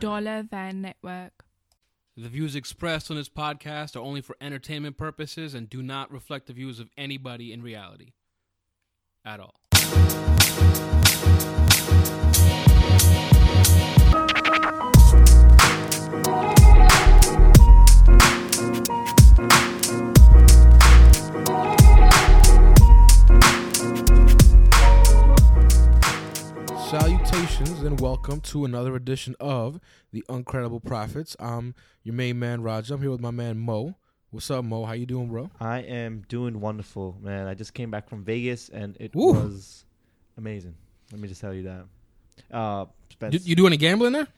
Dollar Van Network. The views expressed on this podcast are only for entertainment purposes and do not reflect the views of anybody in reality. At all. Salutations and welcome to another edition of the Uncredible Prophets. I'm your main man Roger. I'm here with my man Mo. What's up, Mo? How you doing, bro? I am doing wonderful, man. I just came back from Vegas and it Woo. was amazing. Let me just tell you that. Uh, Spence, You, you do any gambling there?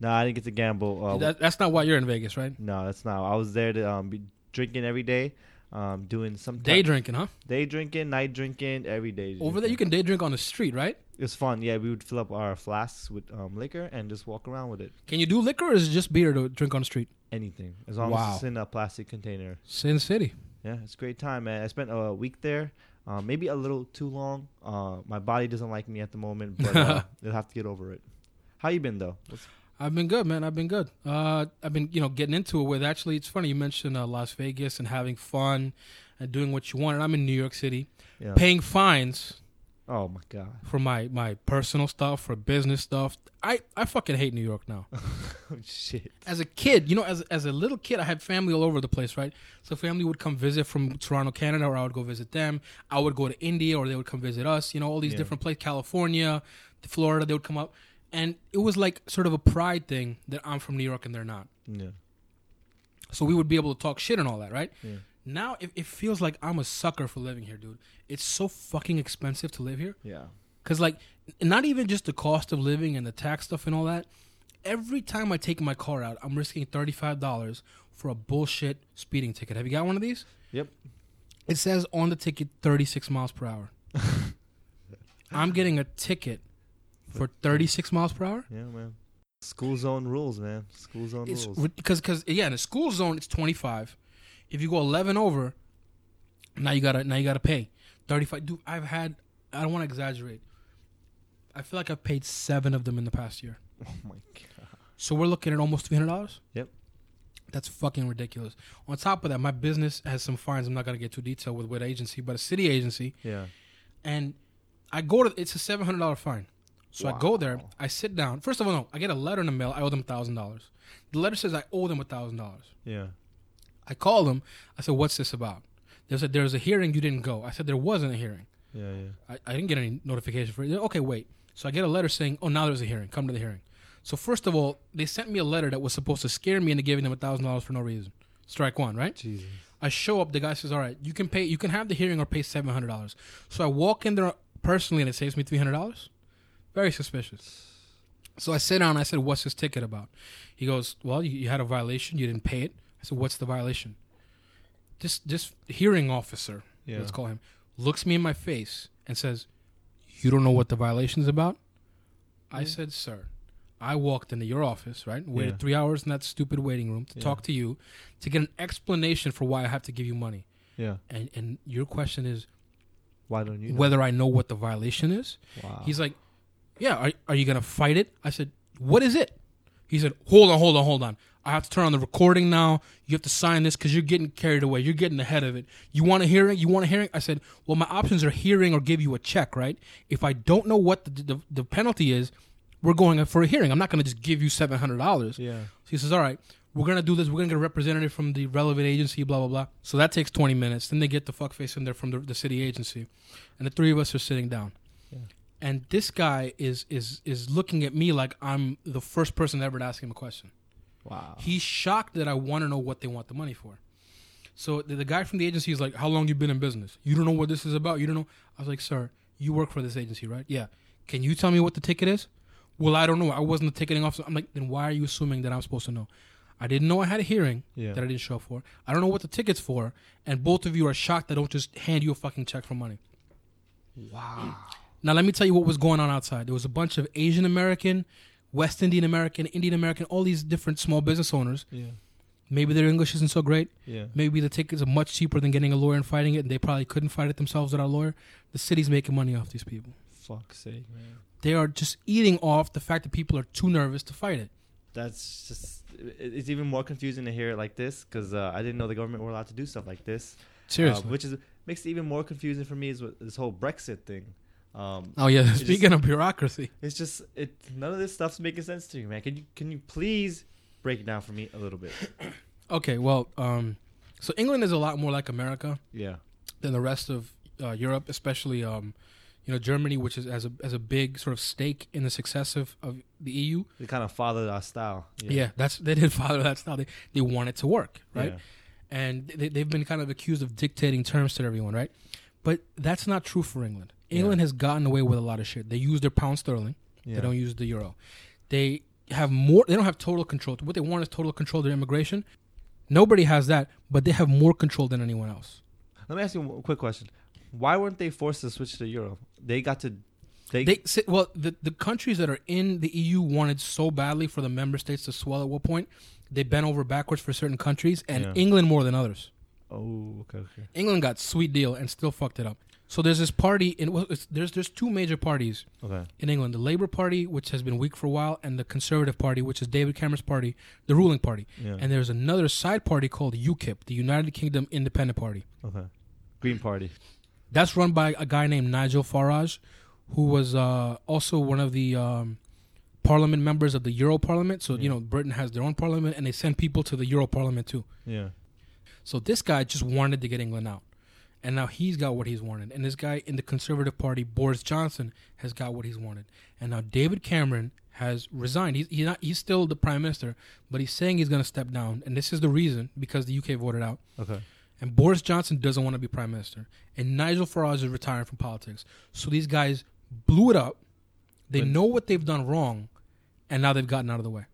no, I didn't get to gamble. Uh, That, that's not why you're in Vegas, right? no, that's not. I was there to um, be drinking every day, um, doing some Day type- drinking, huh? day drinking, night drinking, every day. Over there, you can day drink on the street, right? It's fun. Yeah, we would fill up our flasks with um, liquor and just walk around with it. Can you do liquor or is it just beer to drink on the street? Anything, as long Wow. as it's in a plastic container. Sin City. Yeah, it's a great time, man. I spent a week there. Uh, maybe a little too long. Uh, my body doesn't like me at the moment, but uh, you'll have to get over it. How you been though? What's- I've been good, man. I've been good. Uh, I've been, you know, getting into it with. Actually, it's funny you mentioned uh, Las Vegas and having fun and doing what you want. And I'm in New York City, yeah. paying fines Oh my god. for my my personal stuff, for business stuff. I I fucking hate New York now. Oh shit. As a kid, you know, as as a little kid, I had family all over the place, right? So family would come visit from Toronto, Canada, or I would go visit them. I would go to India, or they would come visit us. You know, all these Yeah. different places, California, Florida. They would come up, and it was like sort of a pride thing that I'm from New York and they're not. Yeah. So we would be able to talk shit and all that, right? Yeah. Now it, it feels like I'm a sucker for living here, dude. It's so fucking expensive to live here. Yeah. Cause like, not even just the cost of living and the tax stuff and all that. Every time I take my car out, I'm risking thirty five dollars for a bullshit speeding ticket. Have you got one of these? Yep. It says on the ticket thirty six miles per hour. I'm getting a ticket for thirty six miles per hour. Yeah, man. School zone rules, man. School zone It's rules. because because yeah, in a school zone it's twenty five. If you go eleven over, now you gotta now you gotta pay thirty five. Dude, I've had I don't want to exaggerate. I feel like I've paid seven of them in the past year. oh my god. So we're looking at almost three hundred dollars. Yep. That's fucking ridiculous. On top of that, my business has some fines. I'm not gonna get too detailed with what agency, but a city agency, Yeah. and I go to it's a seven hundred dollar fine. So I go there, I sit down. First of all, no, I get a letter in the mail. I owe them a thousand dollars. The letter says I owe them a thousand dollars. Yeah. I called them. I said, "What's this about?" They said, "There's a hearing. You didn't go." I said, "There wasn't a hearing. Yeah. Yeah. I, I didn't get any notification for it." Okay, wait. So I get a letter saying, "Oh, now there's a hearing. Come to the hearing." So first of all, they sent me a letter that was supposed to scare me into giving them a thousand dollars for no reason. Strike one, right? Jesus. I show up. The guy says, "All right, you can pay. You can have the hearing or pay seven hundred dollars." So I walk in there personally, and it saves me three hundred dollars. Very suspicious. So I sit down. and I said, "What's this ticket about?" He goes, "Well, you, you had a violation. You didn't pay it." I said, "What's the violation?" This this hearing officer, Yeah. let's call him, looks me in my face and says, "You don't know what the violation is about." I said, "Sir." I walked into your office, right? Waited Yeah. three hours in that stupid waiting room to Yeah. talk to you, to get an explanation for why I have to give you money. Yeah. And and your question is Why don't you? know? whether I know what the violation is. Wow. He's like, "Yeah, are are you gonna fight it?" I said, "What is it?" He said, "Hold on, hold on, hold on. I have to turn on the recording now. You have to sign this because you're getting carried away. You're getting ahead of it. You want a hearing? You want a hearing?" I said, "Well, my options are hearing or give you a check, right? If I don't know what the the, the penalty is, we're going for a hearing. I'm not gonna just give you seven hundred dollars." yeah. So he says, "All right, we're gonna do this. We're gonna get a representative from the relevant agency, blah blah blah." So that takes twenty minutes. Then they get the fuckface in there from the, the city agency, and the three of us are sitting down. Yeah. And this guy is is is looking at me like I'm the first person ever to ask him a question. Wow. He's shocked that I want to know what they want the money for. So the, the guy from the agency is like, "How long you been in business? You don't know what this is about. You don't know." I was like, "Sir, you work for this agency, right? Yeah. Can you tell me what the ticket is?" Well, I don't know. I wasn't the ticketing officer. I'm like, then why are you assuming that I'm supposed to know? I didn't know I had a hearing Yeah. that I didn't show up for. I don't know what the ticket's for, and both of you are shocked I don't just hand you a fucking check for money. Wow. Now let me tell you what was going on outside. There was a bunch of Asian American, West Indian American, Indian American, all these different small business owners. Yeah. Maybe their English isn't so great. Yeah. Maybe the tickets are much cheaper than getting a lawyer and fighting it, and they probably couldn't fight it themselves without a lawyer. The city's making money off these people. Fuck's sake, man. They are just eating off the fact that people are too nervous to fight it. that's just, it's even more confusing to hear it like this because uh, I didn't know the government were allowed to do stuff like this. Seriously. Uh, which is makes it even more confusing for me is this whole Brexit thing. Um, oh yeah. just- Speaking of bureaucracy, it's just it. None of this stuff's making sense to me, man. Can you can you please break it down for me a little bit? okay. Well, um, so England is a lot more like America Yeah. than the rest of uh, Europe, especially um, you know Germany, which is as a as a big sort of stake in the success of, of the EU. They kind of followed our style. Yeah. that's they did follow that style. They they want it to work, right? Yeah. and they, they've been kind of accused of dictating terms to everyone, right? But that's not true for England. England Yeah. has gotten away with a lot of shit. They use their pound sterling. Yeah. They don't use the euro. They have more. They don't have total control. What they want is total control of their immigration. Nobody has that, but they have more control than anyone else. Let me ask you a quick question. Why weren't they forced to switch to the euro? They got to. They, They well, the the countries that are in the EU wanted so badly for the member states to swell at one point. They bent over backwards for certain countries, and Yeah. England more than others. oh, okay, okay. England got sweet deal and still fucked it up. So there's this party in there's there's two major parties Okay. in England: the Labour Party, which has been weak for a while, and the Conservative Party, which is David Cameron's party, the ruling party. Yeah. And there's another side party called UKIP, the United Kingdom Independent Party. okay. Green Party. That's run by a guy named Nigel Farage, who was uh, also one of the um, parliament members of the Euro Parliament. So you know Britain has their own parliament, and they send people to the Euro Parliament too. Yeah. So this guy just wanted to get England out. And now he's got what he's wanted. And this guy in the Conservative Party, Boris Johnson, has got what he's wanted. And now David Cameron has resigned. He's, he's, not, he's still the prime minister, but he's saying he's going to step down. And this is the reason because the UK voted out. Okay. And Boris Johnson doesn't want to be prime minister. And Nigel Farage is retiring from politics. So these guys blew it up. They When- know what they've done wrong. And now they've gotten out of the way.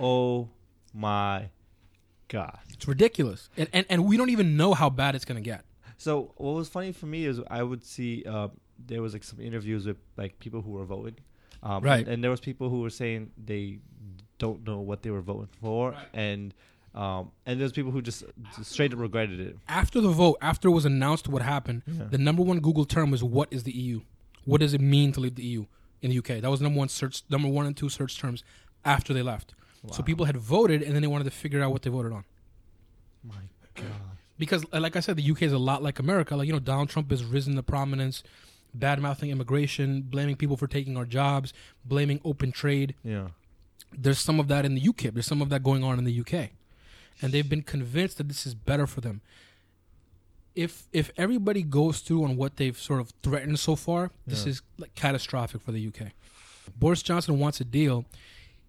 Oh my god. It's ridiculous. And, and, and we don't even know how bad it's going to get. So what was funny for me is I would see uh, there was like some interviews with like people who were voting, um, Right. And, there was people who were saying they don't know what they were voting for, and um, and there's people who just, just straight up regretted it. after the vote, after it was announced what happened, Yeah. the number one Google term was "What is the EU? What does it mean to leave the EU in the UK?" That was number one search, number one and two search terms after they left. So people had voted, and then they wanted to figure out what they voted on. My God. Because, uh, like I said, the UK is a lot like America. Like you know, Donald Trump has risen to prominence, bad mouthing immigration, blaming people for taking our jobs, blaming open trade. Yeah. There's some of that in the UKIP. There's some of that going on in the UK, and they've been convinced that this is better for them. If if everybody goes through on what they've sort of threatened so far, this Yeah. is like catastrophic for the UK. Boris Johnson wants a deal.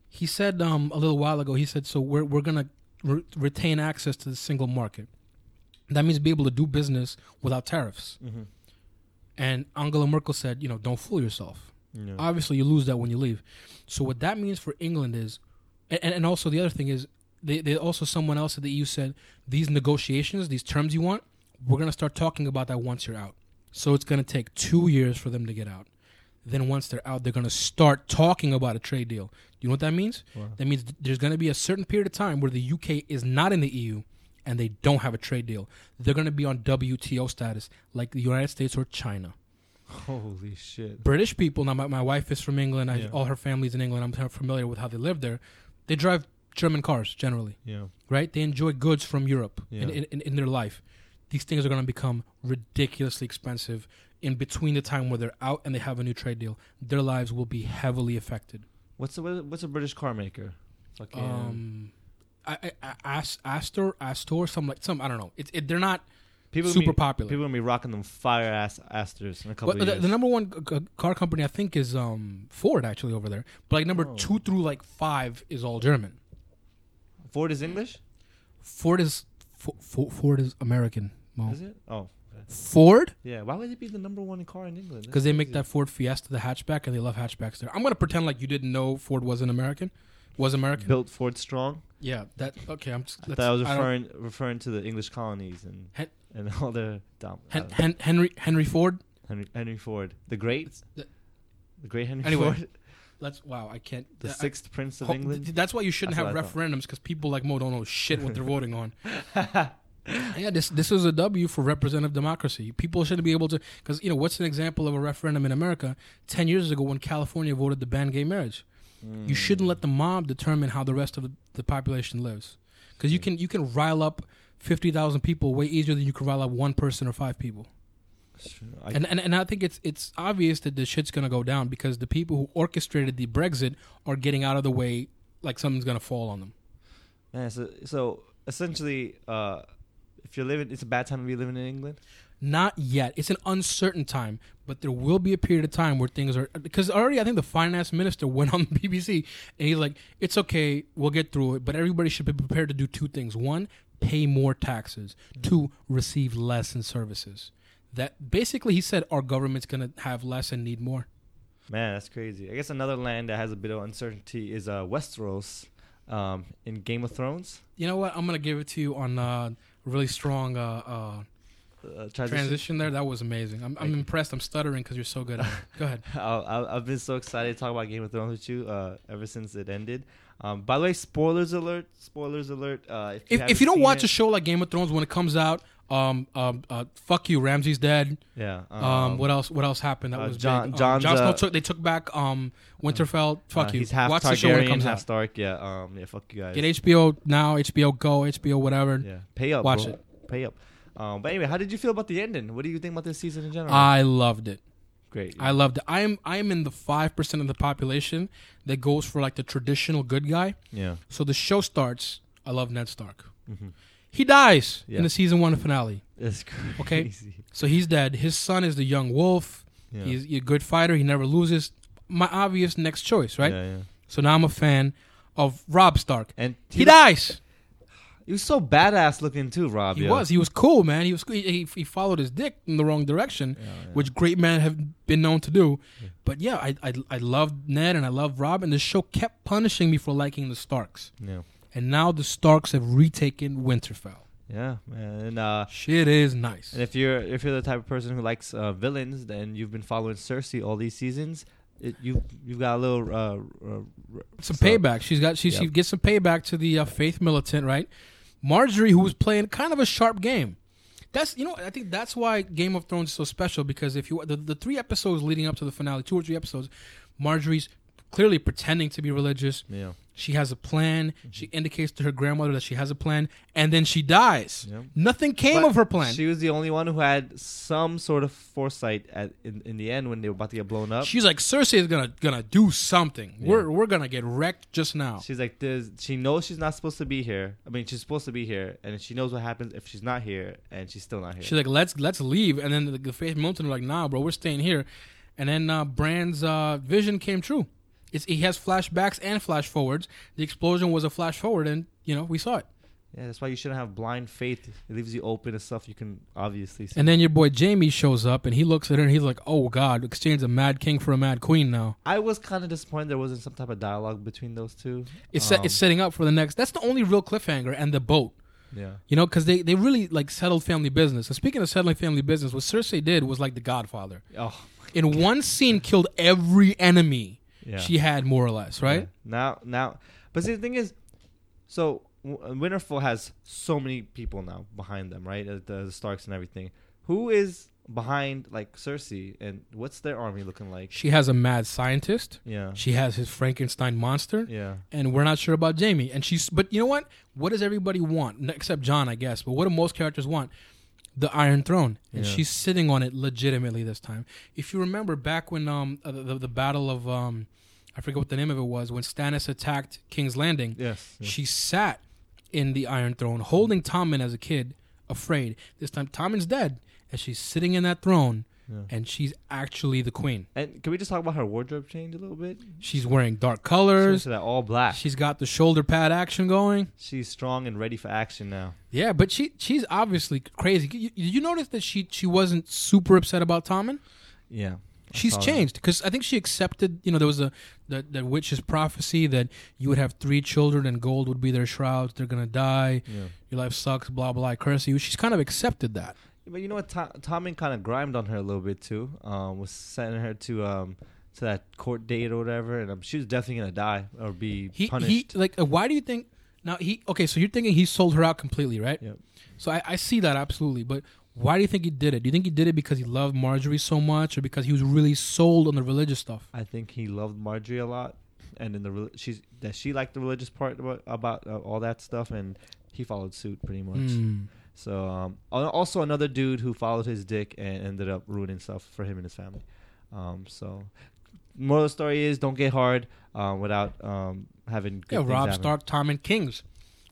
He said um, a little while ago. He said, "So we're we're gonna re- retain access to the single market. That means be able to do business without tariffs." Mm-hmm. And Angela Merkel said, "You know, don't fool yourself." Yeah. obviously you lose that when you leave. So what that means for England is, and, and also the other thing is, they, they also someone else at the EU said these negotiations, these terms you want, we're gonna start talking about that once you're out. So it's gonna take two years for them to get out. Then once they're out, they're gonna start talking about a trade deal. You know what that means? Wow. That means th- there's gonna be a certain period of time where the UK is not in the EU and they don't have a trade deal. They're gonna be on WTO status, like the United States or China. Holy shit. British people. Now, my, my wife is from England. I, Yeah. All her family's in England. I'm familiar with how they live there. They drive German cars generally, Yeah. right? They enjoy goods from Europe in, Yeah. in, in, in their life. These things are going to become ridiculously expensive in between the time where they're out and they have a new trade deal. Their lives will be heavily affected. What's a what's a British car maker? Fucking Um, I, I, I, Astor, Astor, some like some. I don't know. It's it, they're not people super be, popular. People gonna be rocking them fire ass Astors in a couple But of the, years. the number one c- c- car company I think is um, Ford actually over there. But like number Oh. two through like five is all German. Ford is English. Ford is F- F- Ford is American. Mo. Is it? Oh. okay. Ford Yeah. Why would it be the number one car in England? because they make that Ford Fiesta the hatchback and they love hatchbacks there. I'm gonna pretend like you didn't know Ford was an American. Was American? built Ford strong. Yeah. That okay. I'm. Just, I thought I was I referring referring to the English colonies and Hen- and all their dom- Hen- uh, Hen- Henry Henry Ford. Henry, Henry Ford, the great, the- the great Henry Anyway, Ford, Let's. Wow. I can't. the I- sixth prince of ho- England. th- That's why you shouldn't That's have I referendums because people like Mo don't know shit what they're voting on. yeah, this this is a W for representative democracy. People shouldn't be able to because you know what's an example of a referendum in America? Ten years ago, when California voted to ban gay marriage, You shouldn't let the mob determine how the rest of the, the population lives, because you can you can rile up fifty thousand people way easier than you can rile up one person or five people. I, And, and and I think it's it's obvious that the shit's gonna go down because the people who orchestrated the Brexit are getting out of the way like something's gonna fall on them. man, so, so essentially, uh, if you're living, it's a bad time to be living in England. Not yet. It's an uncertain time, but there will be a period of time where things are because already I think the finance minister went on the BBC and he's like, "It's okay, we'll get through it, but everybody should be prepared to do two things: one, pay more taxes; two, receive less in services." That basically, he said, our government's gonna have less and need more. Man, that's crazy. I guess another land that has a bit of uncertainty is uh, Westeros um, in Game of Thrones. You know what? I'm gonna give it to you on uh, really strong uh, uh, Uh, transition. transition there. That was amazing. I'm, I'm impressed. I'm stuttering because you're so good at it. Go ahead. I- I've been so excited to talk about Game of Thrones with you uh, ever since it ended. Um, by the way, spoilers alert! Spoilers alert! Uh, if you, If, if you don't watch it, a show like Game of Thrones when it comes out, um, um, uh, fuck you, Ramsay's dead. yeah, Um, what else? What else happened? That uh, was Jon. big. Um, Jon Snow uh, took. They took back um, Winterfell. Fuck uh, you. He's half Watch Targaryen, the show when it comes half out. Stark. Yeah, um, yeah, fuck you guys. Get HBO now. HBO Go. HBO whatever. yeah, pay up. Watch bro. it. Pay up. Um, but anyway, how did you feel about the ending? What do you think about this season in general? I loved it. Great. I loved it. I am. I am in the five percent of the population that goes for like the traditional good guy. yeah. So the show starts. I love Ned Stark. hmm He dies Yeah. in the season one finale. It's crazy. Okay. So he's dead. His son is the young wolf. Yeah. He's a good fighter. He never loses. My obvious next choice, right? Yeah, yeah. So now I'm a fan of Robb Stark. And He dies. He was so badass looking too, Robb. He yeah. was. He was cool, man. He was. He, he, he followed his dick in the wrong direction, Yeah, yeah. which great men have been known to do. But yeah, I, I I loved Ned and I loved Robb, and the show kept punishing me for liking the Starks. Yeah. And now the Starks have retaken Winterfell. Yeah, man. And uh, Shit is nice. and if you're if you're the type of person who likes uh, villains, then you've been following Cersei all these seasons. It, you you've got a little uh, uh, some so- payback. She's got she she gets some payback to the uh, Faith militant, right? Margaery, who was playing kind of a sharp game. That's you know I think that's why Game of Thrones is so special because if you the, the three episodes leading up to the finale, two or three episodes, Margaery's clearly pretending to be religious. Yeah. She has a plan. Mm-hmm. She indicates to her grandmother that she has a plan, and then she dies. Yeah. Nothing came But of her plan. She was the only one who had some sort of foresight at in, in the end when they were about to get blown up. She's like Cersei is gonna gonna do something. Yeah. We're we're gonna get wrecked just now. She's like, There's, she knows she's not supposed to be here. I mean, she's supposed to be here, and she knows what happens if she's not here, and she's still not here. She's like, let's let's leave, and then the, the Faith Militant are like, nah, bro, we're staying here. And then uh, Bran's uh, vision came true. It's, he has flashbacks and flash forwards. The explosion was a flash forward, and you know we saw it. yeah, that's why you shouldn't have blind faith. It leaves you open to stuff you can obviously see. And then your boy Jaime shows up, and he looks at her, and he's like, "Oh God, exchange a mad king for a mad queen." Now I was kind of disappointed there wasn't some type of dialogue between those two. it's set, it's Um, setting up for the next. That's the only real cliffhanger, and the boat. Yeah. You know, because they, they really like settled family business. And speaking of settling family business, what Cersei did was like The Godfather. Oh, In one scene, killed every enemy yeah. she had, more or less, right? Yeah. Now, now, but see, the thing is, so Winterfell has so many people now behind them, right? Uh, The, the Starks and everything. Who is behind like Cersei, and what's their army looking like? She has a mad scientist. Yeah. She has his Frankenstein monster, Yeah. and we're not sure about Jaime. And she's, but you know what? What does everybody want? Except Jon, I guess. But what do most characters want? The Iron Throne, and Yeah. she's sitting on it legitimately this time. If you remember back when um uh, the, the, the battle of um, I forget what the name of it was when Stannis attacked King's Landing. Yes. yes. She sat in the Iron Throne, holding Tommen as a kid, afraid. This time, Tommen's dead, and she's sitting in that throne, Yeah. and she's actually the queen. And can we just talk about her wardrobe change a little bit? She's wearing dark colors. to that all black. She's got the shoulder pad action going. She's strong and ready for action now. Yeah, but she she's obviously crazy. You, did you notice that she she wasn't super upset about Tommen? Yeah. I She's changed because I think she accepted. You know, there was a the the witch's prophecy that you would have three children and gold would be their shrouds. They're gonna die. Yeah. Your life sucks. Blah blah. I curse you. She's kind of accepted that. But you know what? To- Tommen kind of grimed on her a little bit too. Um, was sending her to um to that court date or whatever, and um, she was definitely gonna die or be He punished. he like uh, why do you think now he okay? So you're thinking he sold her out completely, right? Yep. So I, I see that absolutely, but why do you think he did it? Do you think he did it because he loved Margaery so much, or because he was really sold on the religious stuff? I think he loved Margaery a lot. and in the she's that she liked the religious part about, about uh, all that stuff, and he followed suit pretty much. Mm. So um, also another dude who followed his dick and ended up ruining stuff for him and his family. Um, so moral of the story is don't get hard um, without um, having good Yeah, Rob happen. Stark, Tom, and Kings.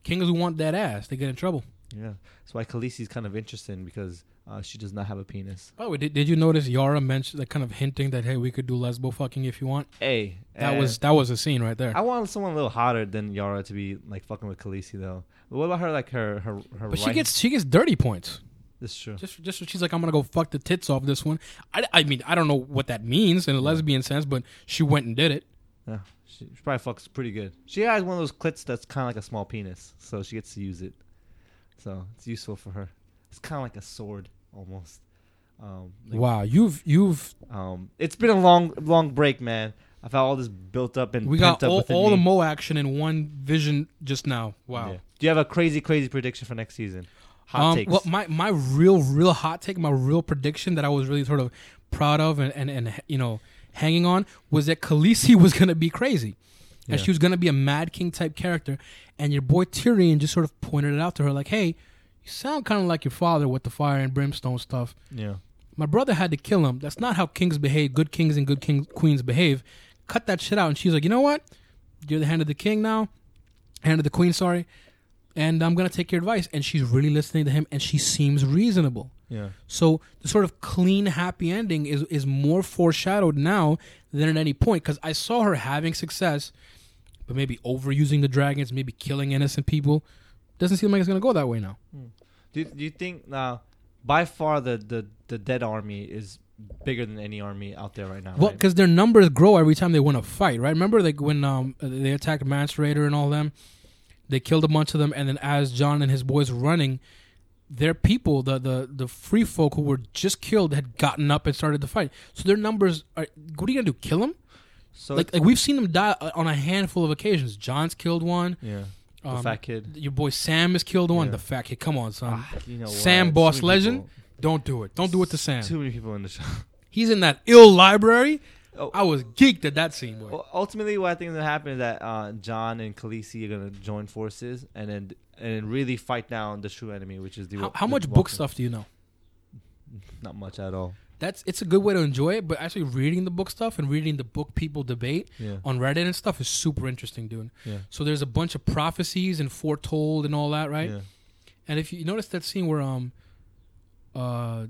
Kings who want that ass, they get in trouble. Yeah, that's why Khaleesi's kind of interesting because uh, she does not have a penis. By the way, did, did you notice Yara mentioned, like, kind of hinting that hey, we could do lesbo fucking if you want? Hey, That uh, was that was a scene right there. I want someone a little hotter than Yara to be like fucking with Khaleesi though. What about her? Like her her her. but she right- gets she gets dirty points. This true. Just just she's like I'm gonna go fuck the tits off this one. I, I mean I don't know what that means in a lesbian sense, but she went and did it. Yeah, she, she probably fucks pretty good. She has one of those clits that's kind of like a small penis, so she gets to use it. So it's useful for her. It's kind of like a sword almost. Um, like- Wow, you've you've Um, it's been a long, long break, man. I've had all this built up and we got up all, all the. Mo action in one vision just now. Wow. Yeah. Do you have a crazy, crazy prediction for next season? Hot um, takes. Well, my my real real hot take, my real prediction that I was really sort of proud of and and, and you know hanging on was that Khaleesi was gonna be crazy, and she was gonna be a Mad King type character, and your boy Tyrion just sort of pointed it out to her like, hey, you sound kind of like your father with the fire and brimstone stuff. yeah. My brother had to kill him. That's not how kings behave. Good kings and good king, queens behave. Cut that shit out. And she's like, you know what? You're the hand of the king now, hand of the queen. Sorry, and I'm gonna take your advice. And she's really listening to him, and she seems reasonable. Yeah. So the sort of clean, happy ending is is more foreshadowed now than at any point. Because I saw her having success, but maybe overusing the dragons, maybe killing innocent people. Doesn't seem like it's gonna go that way now. Do you, do you think now, by far the, the the dead army is bigger than any army out there right now? Well, right? because their numbers grow every time they win a fight, right? Remember, like when um they attacked Mance Rayder and all them, they killed a bunch of them, and then as Jon and his boys were running, their people, the the the free folk who were just killed, had gotten up and started the fight. So their numbers are. What are you gonna do? Kill them? so like like we've seen them die uh, on a handful of occasions. Jon's killed one. yeah, the Um, fat kid. Your boy Sam has killed one. Yeah. The fat kid. Come on, son. Ah, you know Sam? Boss Legend? people- Don't do it. Don't do it to Sam. Too many people in the show. He's in that ill library. Oh. I was geeked at that scene, boy. Well, ultimately, what I think is gonna happen is that uh, Jon and Khaleesi are gonna join forces and then and then really fight down the true enemy, which is the. How, how the much book stuff do you know? Not much at all. That's it's a good way to enjoy it, but actually reading the book stuff and reading the book people debate Yeah. on Reddit and stuff is super interesting, dude. Yeah. So there's a bunch of prophecies and foretold and all that, right? Yeah. And if you notice that scene where um uh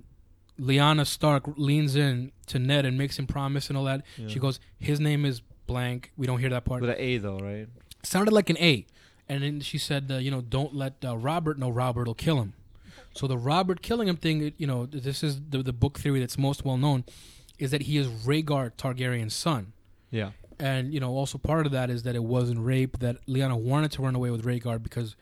Lyanna Stark leans in to Ned and makes him promise and all that, Yeah. she goes, His name is blank. We don't hear that part. With an A though, right? sounded like an A. And then she said, uh, you know, don't let uh, Robert know Robert will kill him. So the Robert killing him thing, you know, this is the, the book theory that's most well known, is that he is Rhaegar Targaryen's son. Yeah. And, you know, also part of that is that it wasn't rape, that Lyanna wanted to run away with Rhaegar because,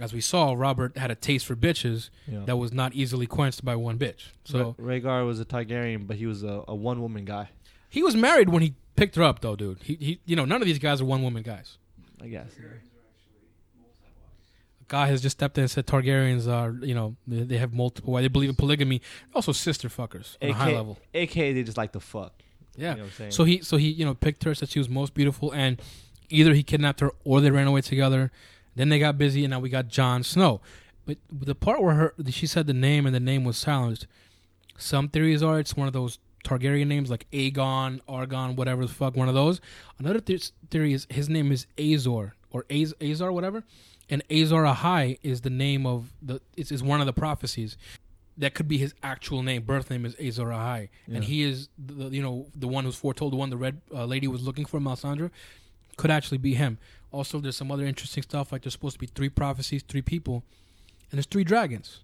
as we saw, Robert had a taste for bitches Yeah. that was not easily quenched by one bitch. So Ra- Rhaegar was a Targaryen, but he was a, a one woman guy. he was married when he picked her up, though, dude. He, he you know, none of these guys are one woman guys. I guess. A guy has just stepped in and said Targaryens are, you know, they, they have multiple. Why they believe in polygamy, also sister fuckers on a high level. AKA they just like to fuck. Yeah. You know what I'm saying? So he, so he, you know, picked her, said she was most beautiful, and either he kidnapped her or they ran away together. Then they got busy, and now we got Jon Snow. But the part where her, she said the name and the name was silenced. Some theories are it's one of those Targaryen names like Aegon, Argon, whatever the fuck, one of those. Another th- theory is his name is Azor or Az- Azar, whatever. And Azor Ahai is the name of the. It's is one of the prophecies. That could be his actual name. Birth name is Azor Ahai, Yeah. and he is the you know the one who's foretold, the one the red uh, lady was looking for, Melisandre, could actually be him. Also, there's some other interesting stuff like there's supposed to be three prophecies, three people, and there's three dragons.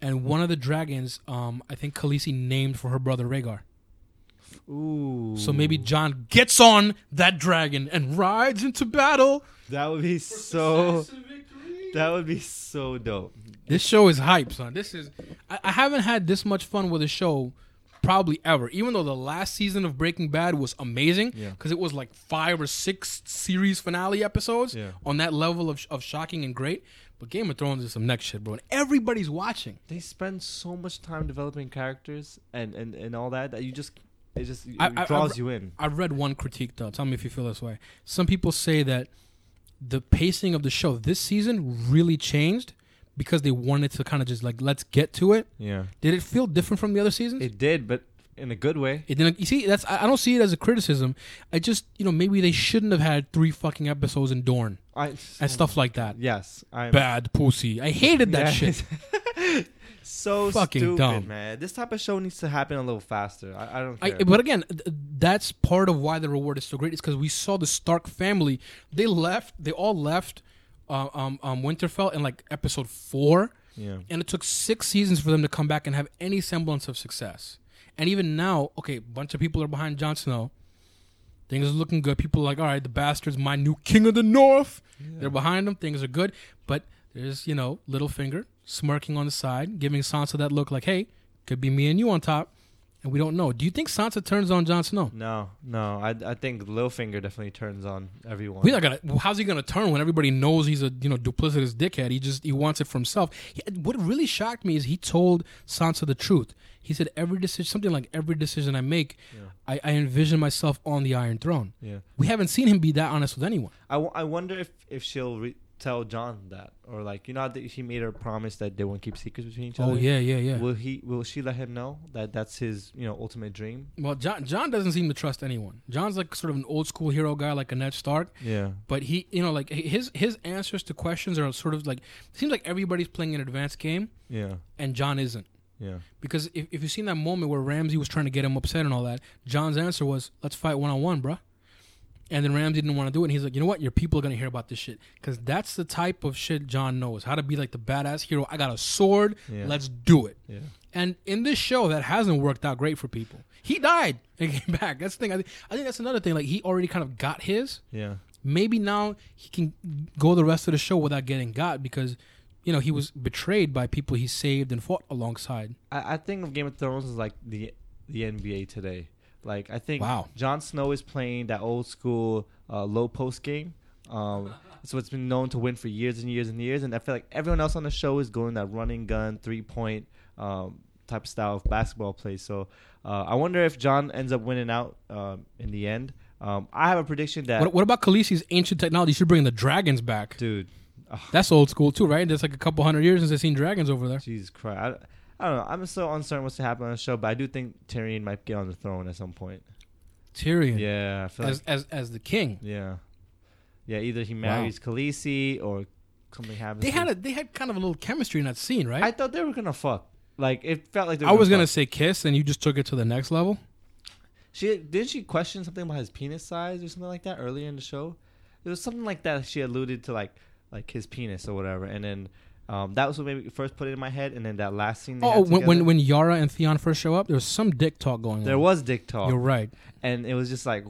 And one of the dragons, um, I think Khaleesi named for her brother Rhaegar. Ooh. So maybe Jon gets on that dragon and rides into battle. that would be so. That would be so dope. This show is hype, son. This is I, I haven't had this much fun with a show probably ever. Even though the last season of Breaking Bad was amazing Yeah. because it was like five or six series finale episodes Yeah. on that level of, of shocking and great. But Game of Thrones is some next shit, bro. And everybody's watching. They spend so much time developing characters and, and, and all that that you just it just it I- I- draws I- you in. I've read one critique though. Tell me if you feel this way. Some people say that the pacing of the show this season really changed because they wanted to kind of just like let's get to it. Yeah, Did it feel different from the other seasons? it did, but in a good way. It didn't. You see, that's I I don't see it as a criticism. I just you know maybe they shouldn't have had three fucking episodes in Dorne I, and stuff like that. Yes, I'm Bad pussy. I hated that shit. so Fucking stupid, dumb. man. This type of show needs to happen a little faster. I, I don't I, care. but again, th- that's part of why the reward is so great. Is because we saw the Stark family. They left. They all left. Uh, um, um, Winterfell in like episode four, yeah, and it took six seasons for them to come back and have any semblance of success. And even now, okay, a bunch of people are behind Jon Snow. Things are looking good. People are like, all right, the bastard's my new king of the north. They're behind him. Things are good. But there's, you know, Littlefinger smirking on the side, giving Sansa that look like, hey, could be me and you on top. And we don't know. Do you think Sansa turns on Jon Snow? no, no. I I think Littlefinger definitely turns on everyone. We're not gonna. How's he gonna turn when everybody knows he's a you know duplicitous dickhead? He just he wants it for himself. He, what really shocked me is he told Sansa the truth. He said every decision, something like every decision I make, Yeah. I, I envision myself on the Iron Throne. yeah, We haven't seen him be that honest with anyone. I, w- I wonder if if she'll re- tell Jon that or like you know how th- she made her promise that they won't keep secrets between each oh, other. Oh yeah, yeah, yeah. Will he? Will she let him know that that's his you know ultimate dream? Well, Jon Jon doesn't seem to trust anyone. Jon's like sort of an old school hero guy, like a Ned Stark. Yeah, But he, you know, like his his answers to questions are sort of like it seems like everybody's playing an advanced game, yeah, and Jon isn't. yeah. Because if, if you've seen that moment where Ramsay was trying to get him upset and all that, Jon's answer was, let's fight one on one, bruh. And then Ramsay didn't want to do it. And he's like, you know what? Your people are going to hear about this shit. Because that's the type of shit Jon knows. How to be like the badass hero. I got a sword. Yeah. Let's do it. Yeah. And in this show, that hasn't worked out great for people. He died and came back. That's the thing. I, think I think that's another thing. Like, he already kind of got his. Yeah. Maybe now he can go the rest of the show without getting got because, you know, he was betrayed by people he saved and fought alongside. I, I think of Game of Thrones as like the the NBA today. Like I think Wow. Jon Snow is playing that old school uh, low post game. Um, so it's been known to win for years and years and years, and I feel like everyone else on the show is going that running gun three point um, type of style of basketball play. So uh, I wonder if Jon ends up winning out um, in the end. Um, I have a prediction that What, what about Khaleesi's ancient technology? You should bring the dragons back. dude. That's old school too, right? There's like a couple hundred years since I've seen dragons over there. Jesus Christ. I, I don't know. I'm so uncertain what's to happen on the show, but I do think Tyrion might get on the throne at some point. Tyrion, Yeah, I feel like as as as the king. Yeah, yeah. Either he marries Khaleesi or something happens. They had a they had kind of a little chemistry in that scene, right? I thought they were gonna fuck. Like it felt like they were I was gonna fuck. say kiss, and you just took it to the next level. She didn't she question something about his penis size or something like that earlier in the show. It was something like that. She alluded to like like his penis or whatever, and then um, that was what maybe first put it in my head. And then that last scene. Oh, when, when when Yara and Theon first show up, there was some dick talk going there on. There was dick talk, You're right. and it was just like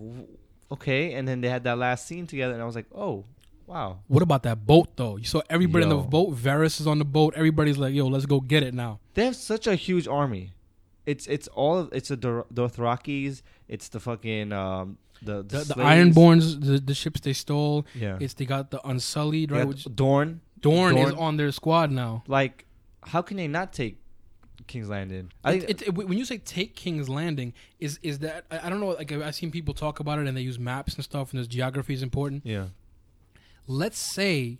okay. And then they had that last scene together, and I was like, oh wow. What about that boat though? You saw everybody in the boat. Varys is on the boat. Everybody's like, "Yo, let's go get it now." They have such a huge army. It's it's all it's the Dor- Dothrakis. It's the fucking um the The, the slaves. Ironborns, the, the ships they stole. Yeah, It's they got the Unsullied, right? got Which, Dorne. Dorne, is on their squad now. Like, how can they not take King's Landing? I It, think it, it- when you say take King's Landing, is is that I, I don't know? Like I've seen people talk about it, and they use maps and stuff, and this geography is important. yeah, Let's say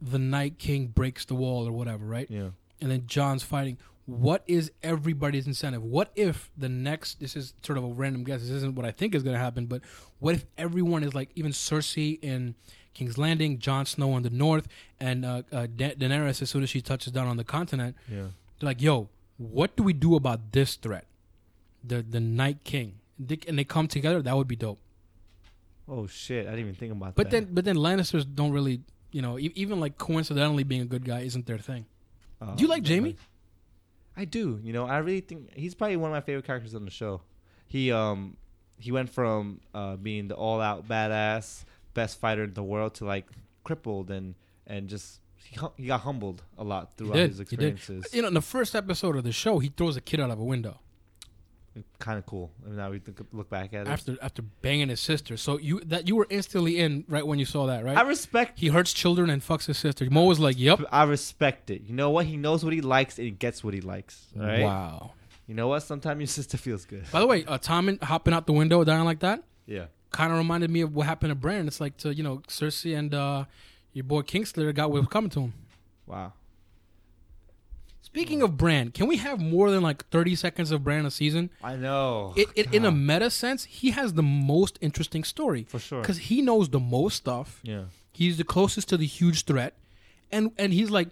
the Night King breaks the wall or whatever, right? yeah, And then Jon's fighting. What is everybody's incentive? What if the next? This is sort of a random guess. This isn't what I think is going to happen, but what if everyone is like even Cersei in King's Landing, Jon Snow on the north, and uh, uh, da- Daenerys as soon as she touches down on the continent? yeah. They're like, yo, what do we do about this threat? The the Night King. They, and they come together, that would be dope. Oh shit! I didn't even think about But that. then but then Lannisters don't really, you know, e- even like coincidentally being a good guy isn't their thing. Uh, Do you like Jaime? I do. You know, I really think he's probably one of my favorite characters on the show. He um he went from uh, being the all out badass best fighter in the world to like crippled and and just he, hum- he got humbled a lot throughout his experiences. You know, in the first episode of the show, he throws a kid out of a window Kind of cool. Mean, now we think, look back at it. after after banging his sister. So you that you were instantly in right when you saw that, right? I respect. he hurts children and fucks his sister. Mo was like, "Yep." I respect it. You know what? He knows what he likes and he gets what he likes. Right? Wow. You know what? Sometimes your sister feels good. By the way, uh, Tommen hopping out the window dying like that Yeah. Kind of reminded me of what happened to Bran. It's like to you know Cersei and uh, your boy Kingslayer got what was coming to him. Wow. Speaking of Bran, can we have more than like thirty seconds of Bran a season? I know. It, it, in a meta sense, he has the most interesting story for sure. because he knows the most stuff. Yeah. He's the closest to the huge threat, and and he's like,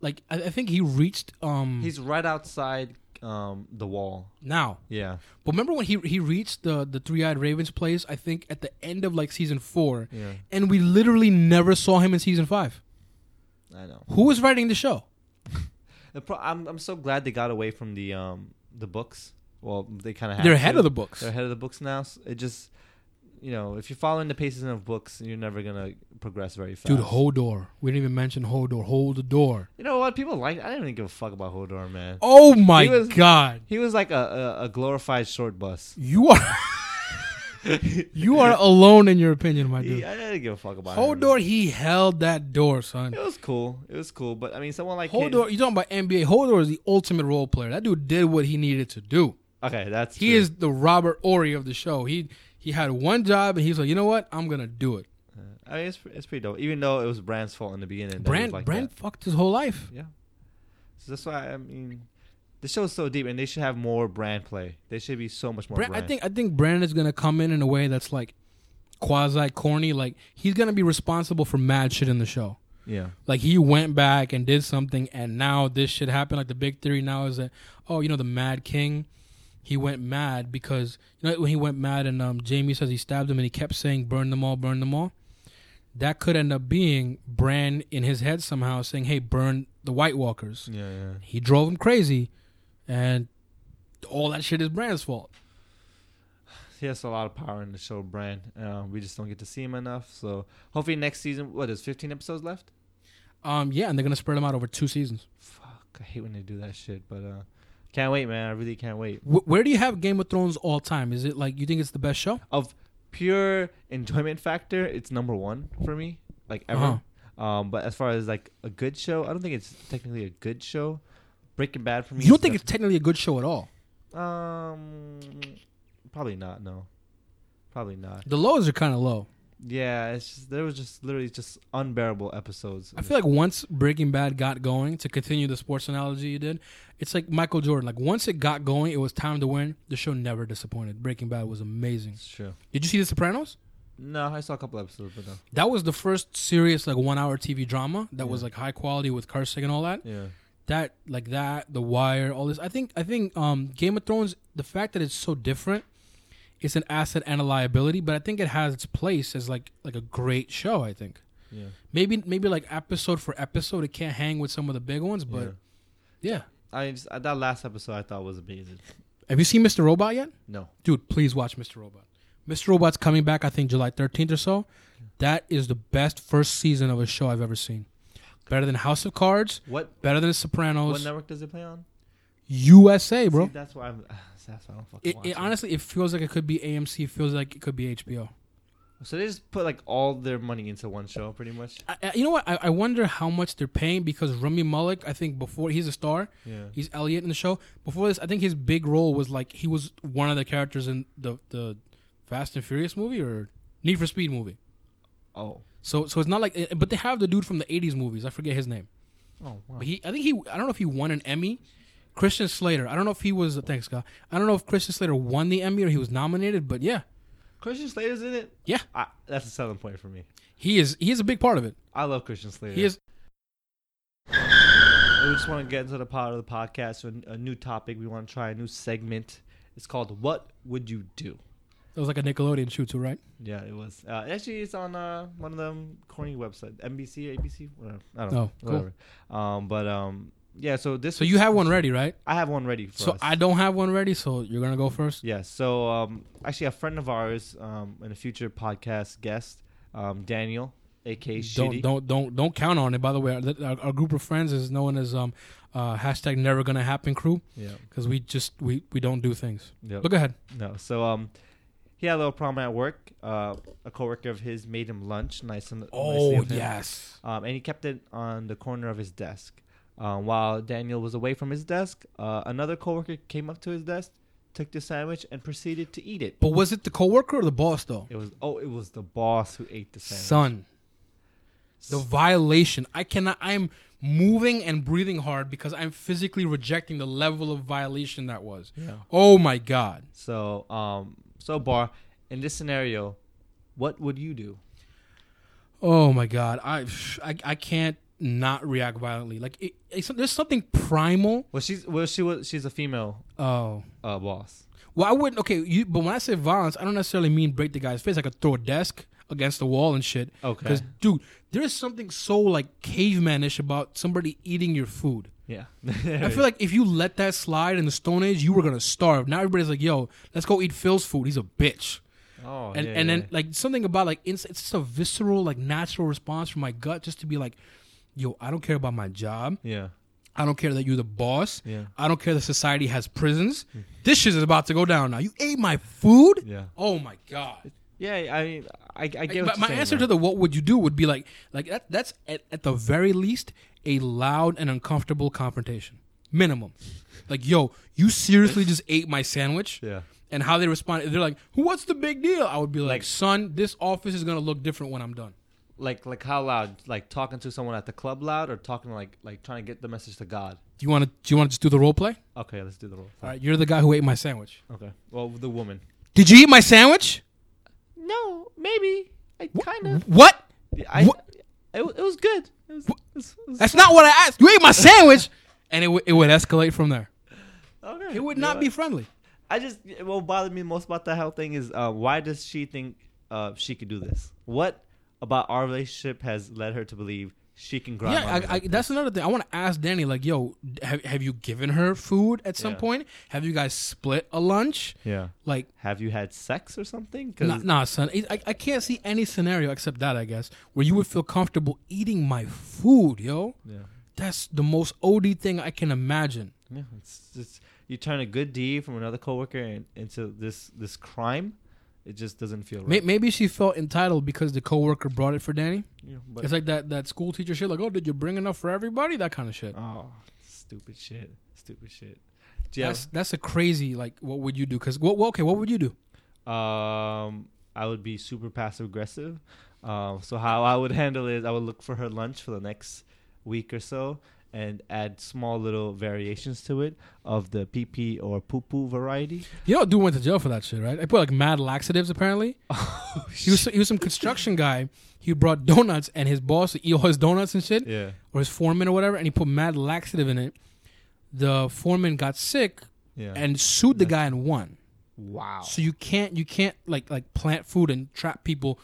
like I, I think he reached um He's right outside um the wall. now. Yeah. But remember when he he reached the the three eyed ravens place? I think at the end of like season four, Yeah. and we literally never saw him in season five. I know. Who was writing the show? The pro- I'm I'm so glad they got away from the um the books. Well, they kind of They're ahead of the books. They're ahead of the books now. So it just you know, if you're following the paces of books, you're never gonna progress very fast. Dude, Hodor. We didn't even mention Hodor. Hold the door. You know what? People like. I didn't even give a fuck about Hodor, man. Oh my He was- god. He was like a, a, a glorified short bus. You are You are alone in your opinion, my dude. I didn't give a fuck about him. Hodor, he held that door, son. It was cool. It was cool, but I mean, someone like Hodor, you talking about NBA? Hodor is the ultimate role player. That dude did what he needed to do. Okay, that's He true. is the Robert Horry of the show. He he had one job and he's like, you know what? I'm gonna do it. Uh, I mean, it's it's pretty dope. Even though it was Bran's fault in the beginning. he was Bran like Bran that. fucked his whole life. Yeah. So that's why I mean, the show's so deep, and they should have more Bran play. They should be so much more. Bran, Bran. I think I think Bran is gonna come in in a way that's like quasi corny. Like he's gonna be responsible for mad shit in the show. Yeah. Like he went back and did something, and now this shit happened. Like the big theory now is that oh, you know, the Mad King, he went mad because you know when he went mad and um, Jaime says he stabbed him and he kept saying burn them all, burn them all. That could end up being Bran in his head somehow saying, "Hey, burn the White Walkers." Yeah, yeah. He drove him crazy, and all that shit is Bran's fault. He has a lot of power in the show, Bran. Uh, we just don't get to see him enough. So hopefully next season. What is 15 episodes left? Um, yeah, and they're gonna spread them out over two seasons. Fuck, I hate when they do that shit, but uh, can't wait, man. I really can't wait. Wh- where do you have Game of Thrones all time? Is it like you think it's the best show? Of pure enjoyment factor, it's number one for me, like ever. Uh-huh. Um, but as far as like a good show, I don't think it's technically a good show. Breaking Bad for me. You don't think it's technically a good show at all? um, probably not. No, probably not. The lows are kind of low. Yeah, it's just there was just literally just unbearable episodes. I feel like once Breaking Bad got going, to continue the sports analogy you did, it's like Michael Jordan. Like once it got going, it was time to win. The show never disappointed. Breaking Bad was amazing. it's true. Did you see The Sopranos? No, I saw a couple episodes, but no. That was the first serious like one hour TV drama that was like high quality with cursing and all that. Yeah, That like that, The Wire, all this. I think I think um, Game of Thrones. The fact that it's so different, it's an asset and a liability. But I think it has its place as like like a great show. I think yeah. maybe maybe like episode for episode, it can't hang with some of the big ones. But yeah. I just, uh, that last episode I thought was amazing. Have you seen Mr. Robot yet? No, Dude, please watch Mr. Robot. Mr. Robot's coming back, I think, July 13th or so. That is the best first season of a show I've ever seen. Better than House of Cards, what better than Sopranos. What network does it play on? USA, bro. See, that's why I'm. That's why I don't fucking It, it honestly, it feels like it could be AMC. It feels like it could be HBO. So they just put like all their money into one show, pretty much. I, I- you know what? I, I wonder how much they're paying because Rami Malek, I think before he's a star, Yeah. he's Elliot in the show. Before this, I think his big role was like he was one of the characters in the the Fast and Furious movie or Need for Speed movie. Oh. So so it's not like, eh, but they have the dude from the '80s movies. I forget his name. Oh. Wow. But he, I think he, I don't know if he won an Emmy. Christian Slater. I don't know if he was. Thanks, God. I don't know if Christian Slater won the Emmy or he was nominated. But yeah, Christian Slater's in it. Yeah. I, that's a selling point for me. he is. He is a big part of it. I love Christian Slater. He is. We just want to get into the part of the podcast, a, a new topic. We want to try a new segment. It's called "What Would You Do." It was like a Nickelodeon shoot too, right? Yeah, it was. Uh, actually, it's on uh, one of them corny websites, NBC, ABC, whatever. I don't Oh, know. cool. Whatever. Um, but um, yeah. So this. So you have one ready, right? I have one ready. For So us. I don't have one ready. So you're gonna go first. Yeah. So um, actually, a friend of ours, um, and a future podcast guest, um, Daniel, aka Don't Shitty. don't don't don't count on it. By the way, our, our, group of friends is known as um uh hashtag Never Gonna Happen Crew Yeah. because we just we we don't do things. Yep. But go ahead. No. So um, he had a little problem at work. Uh, a coworker of his made him lunch, nice and Oh him. yes. Um, and he kept it on the corner of his desk. Um, while Daniel was away from his desk, uh, another coworker came up to his desk, took the sandwich, and proceeded to eat it. But was it the coworker or the boss though? It was oh, it was the boss who ate the sandwich. Son, the violation. I cannot. I'm moving and breathing hard because I'm physically rejecting the level of violation that was. Yeah. Oh my god. So, um, so Bar, in this scenario, what would you do? Oh my god. I I, I can't not react violently. Like it, it's, there's something primal. Well, she's well, she was she's a female Oh. uh, boss. Well, I wouldn't. Okay, you. But when I say violence, I don't necessarily mean break the guy's face. I could throw a desk against the wall and shit. Okay. Because, dude, there is something so like cavemanish about somebody eating your food. Yeah. I feel like if you let that slide in the Stone Age, you were gonna starve. Now everybody's like, "Yo, let's go eat Phil's food. He's a bitch." Oh, and yeah, and yeah. then like something about like it's, it's just a visceral, like natural response from my gut, just to be like, "Yo, I don't care about my job. yeah, I don't care that you're the boss. yeah, I don't care that society has prisons. This shit is about to go down now. You ate my food. yeah, Oh my god." yeah. I mean, I, I get. But my saying, answer to the what would you do would be like like that that's at, at the very least a loud and uncomfortable confrontation minimum like yo you seriously just ate my sandwich yeah, and how they respond they're like what's the big deal i would be like, Like- son this office is gonna look different when i'm done like like how loud? Like talking to someone at the club loud, or talking like like trying to get the message to God. do you want to do you want to just do the role play Okay, let's do the role. Play. All right you're the guy who ate my sandwich Okay. Well, the woman. did you eat my sandwich No, maybe. I kind of. what I. What? It, it was good. It was, it was, it was that's not what i asked you ate my sandwich and it, w- it would escalate from there Okay. it would not know be friendly I just what bothered me most about the whole thing is uh, why does she think uh, she could do this? What about our relationship has led her to believe she can grind? Yeah, I, I, that's another thing. I want to ask Danny, like, yo, have, have you given her food at some Yeah. point? Have you guys split a lunch? yeah. Like, Have you had sex or something? nah, nah, son. I, I- can't see any scenario except that, I guess, where you would feel comfortable eating my food, yo. yeah, That's the most OD thing I can imagine. yeah. It's just you turn a good deed from another coworker in, into this this crime. It just doesn't feel right. maybe she felt entitled because the coworker brought it for Danny. Know, but It's like that, that school teacher shit, like, oh, did you bring enough for everybody? That kind of shit. oh, stupid shit, stupid shit. You That's that's a crazy, like, what would you do? Because, what, what, okay, what would you do? Um, I would be super passive aggressive. Um, so how I would handle it is I would look for her lunch for the next week or so and add small little variations to it of the pee pee or poo poo variety. You know, dude went to jail for that shit, right? I put like mad laxatives apparently. Oh, he was he was some construction guy. He brought donuts and his boss would eat all his donuts and shit, Yeah, or his foreman or whatever, and he put mad laxative in it. The foreman got sick yeah. and sued the guy and won. wow. So you can't you can't like like plant food and trap people,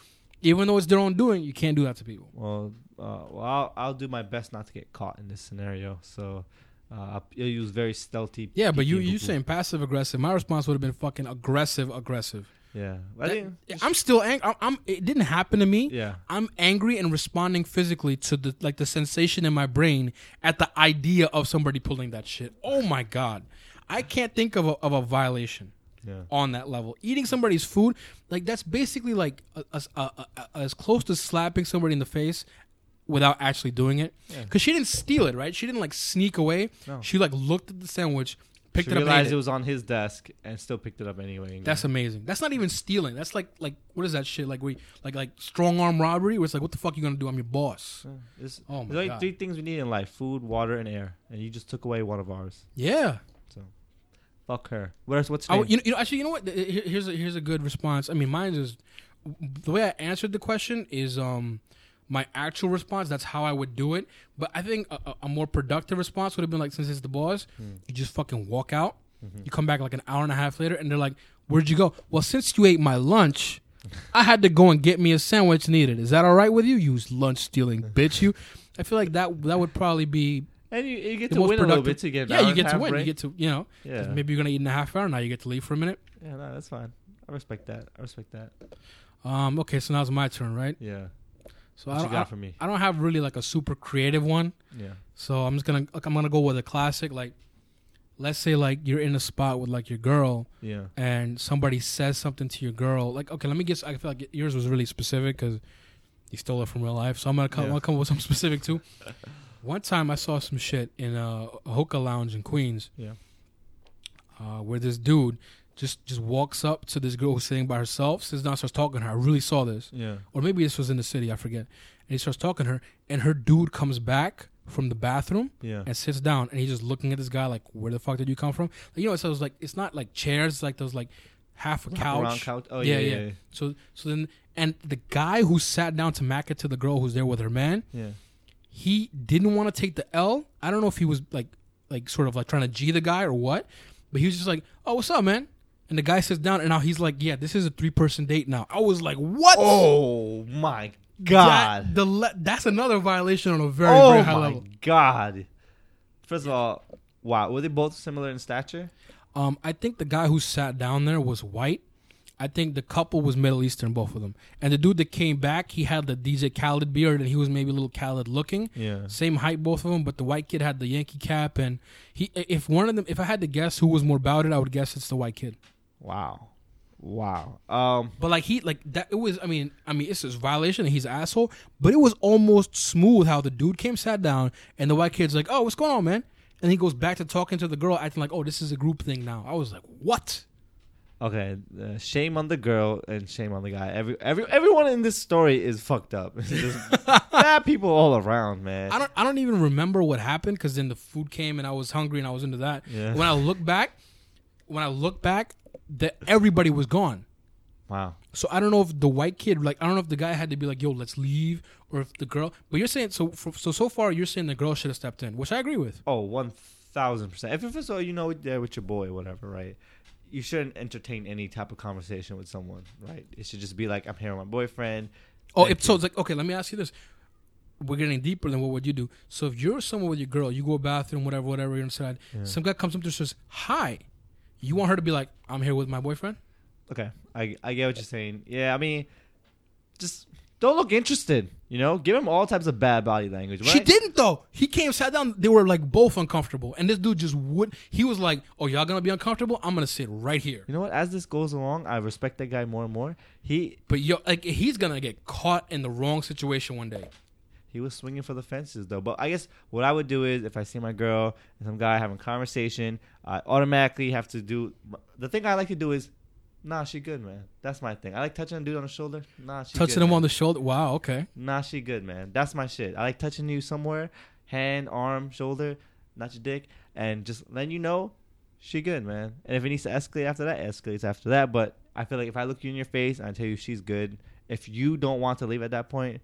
even though it's their own doing. You can't do that to people. Well, uh, well, I'll, I'll do my best not to get caught in this scenario. So uh, I'll, I'll use very stealthy. Yeah, but you you saying passive aggressive? My response would have been fucking aggressive aggressive. yeah. I yeah, I'm still angry. I'm, I'm. It didn't happen to me. yeah. I'm angry and responding physically to the like the sensation in my brain at the idea of somebody pulling that shit. Oh my god, I can't think of a, of a violation Yeah. on that level. Eating somebody's food, like that's basically like a, a, a, a- as close to slapping somebody in the face without actually doing it. Yeah. Because she didn't steal it, right? She didn't like sneak away. No. She like looked at the sandwich, picked she it up, realized it it. was on his desk and still picked it up anyway. That's amazing. That's not even stealing. That's like like what is that shit? Like we like like strong arm robbery. Where it's like, what the fuck you gonna do? I'm your boss. Yeah, It's, Oh my there's only God. three things we need in life: food, water, and air. And you just took away one of ours. Yeah. Fuck her. Where's what's your would- you know, you know, actually, you know what? Here- Here's a, here's a good response. I mean, mine is the way I answered the question is um my actual response. That's how I would do it. But I think a, a- more productive response would have been like, since it's the boss, Hmm. you just fucking walk out. Mm-hmm. You come back like an hour and a half later, and they're like, "Where'd you go?" Well, since you ate my lunch, I had to go and get me a sandwich needed. Is that all right with you? You lunch stealing bitch. You. I feel like that that would probably be and you, you get to win a little bit to get. yeah. You get to win. You get to you know. Yeah. Maybe you're gonna eat in a half hour. Now you get to leave for a minute. Yeah, no, that's fine. I respect that. I respect that. Um. Okay. So now it's my turn, right? Yeah. So What I you don't. got I, for me? I don't have really like a super creative one. Yeah. So I'm just gonna like, I'm gonna go with a classic. Like, let's say like you're in a spot with like your girl, Yeah. and somebody says something to your girl. Like, okay, let me guess. I feel like yours was really specific because you stole it from real life. So I'm gonna come. Yeah. I'm gonna come up with something specific too. One time I saw some shit in a, a hookah lounge in Queens Yeah. uh, where this dude just just walks up to this girl who's sitting by herself, sits down, starts talking to her. I really saw this, Yeah. or maybe this was in the city. I forget. And he starts talking to her, and her dude comes back from the bathroom Yeah. and sits down, and he's just looking at this guy like, "Where the fuck did you come from?" Like, you know, so it was like it's not like chairs, it's like those like half a couch. couch. Oh Yeah, yeah, yeah. yeah, So so then and the guy who sat down to mack it to the girl who's there with her man, yeah. He didn't want to take the L. I don't know if he was like like sort of like trying to G the guy or what, but he was just like, "Oh, what's up, man?" And the guy sits down, and now he's like, "Yeah, this is a three person date now." I was like, "What?" Oh my That- god. the le- that's another violation on a very oh very high my level. god. First of all, wow. Were they both similar in stature? Um, I think the guy who sat down there was white. I think the couple was Middle Eastern, both of them. And the dude that came back, he had the DJ Khaled beard, and he was maybe a little Khaled looking. Yeah. Same height, both of them. But the white kid had the Yankee cap, and he. If one of them, if I had to guess who was more about it, I would guess it's the white kid. Wow. Wow. Um. But like he, like that, it was. I mean, I mean, it's a violation, and he's an asshole. But it was almost smooth how the dude came, sat down, and the white kid's like, "Oh, what's going on, man?" And he goes back to talking to the girl, acting like, "Oh, this is a group thing now." I was like, "What?" Okay. Uh, shame on the girl and shame on the guy. Every every everyone in this story is fucked up. Bad people all around, man. I don't I don't even remember what happened because then the food came and I was hungry and I was into that. Yeah. When I look back, when I look back, that everybody was gone. Wow. So I don't know if the white kid like I don't know if the guy had to be like yo let's leave or if the girl. But you're saying so for, so so far you're saying the girl should have stepped in, which I agree with. Oh, one thousand percent. If it's all you know there with your boy, whatever, right? You shouldn't entertain any type of conversation with someone, right? It should just be like, I'm here with my boyfriend. Oh, if so it's like okay, let me ask you this. We're getting deeper than what would you do. So if you're someone with your girl, you go to bathroom, whatever, whatever, you're inside. Yeah. Some guy comes up to her and says, "Hi." You want her to be like, "I'm here with my boyfriend." Okay, I I get what you're saying. Yeah, I mean, just don't look interested. You know, give him all types of bad body language. She right? didn't though. He came, sat down. They were like both uncomfortable, and this dude just would. He was like, "Oh, y'all gonna be uncomfortable? I'm gonna sit right here." You know what? As this goes along, I respect that guy more and more. He But yo, like he's gonna get caught in the wrong situation one day. he was swinging for the fences though. But I guess what I would do is if I see my girl and some guy having conversation, I automatically have to do the thing I like to do is, nah, she good, man. That's my thing. I like touching a dude on the shoulder. Nah, she good. Touching good, him man. on the shoulder. Wow. Okay. Nah, she good, man. That's my shit. I like touching you somewhere, hand, arm, shoulder, not your dick, and just letting you know she good, man. And if it needs to escalate after that, escalates after that. But I feel like if I look you in your face and I tell you she's good, if you don't want to leave at that point,